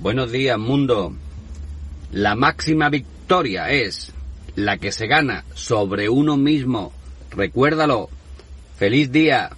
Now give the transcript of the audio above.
Buenos días, mundo. La máxima victoria es la que se gana sobre uno mismo. Recuérdalo. Feliz día.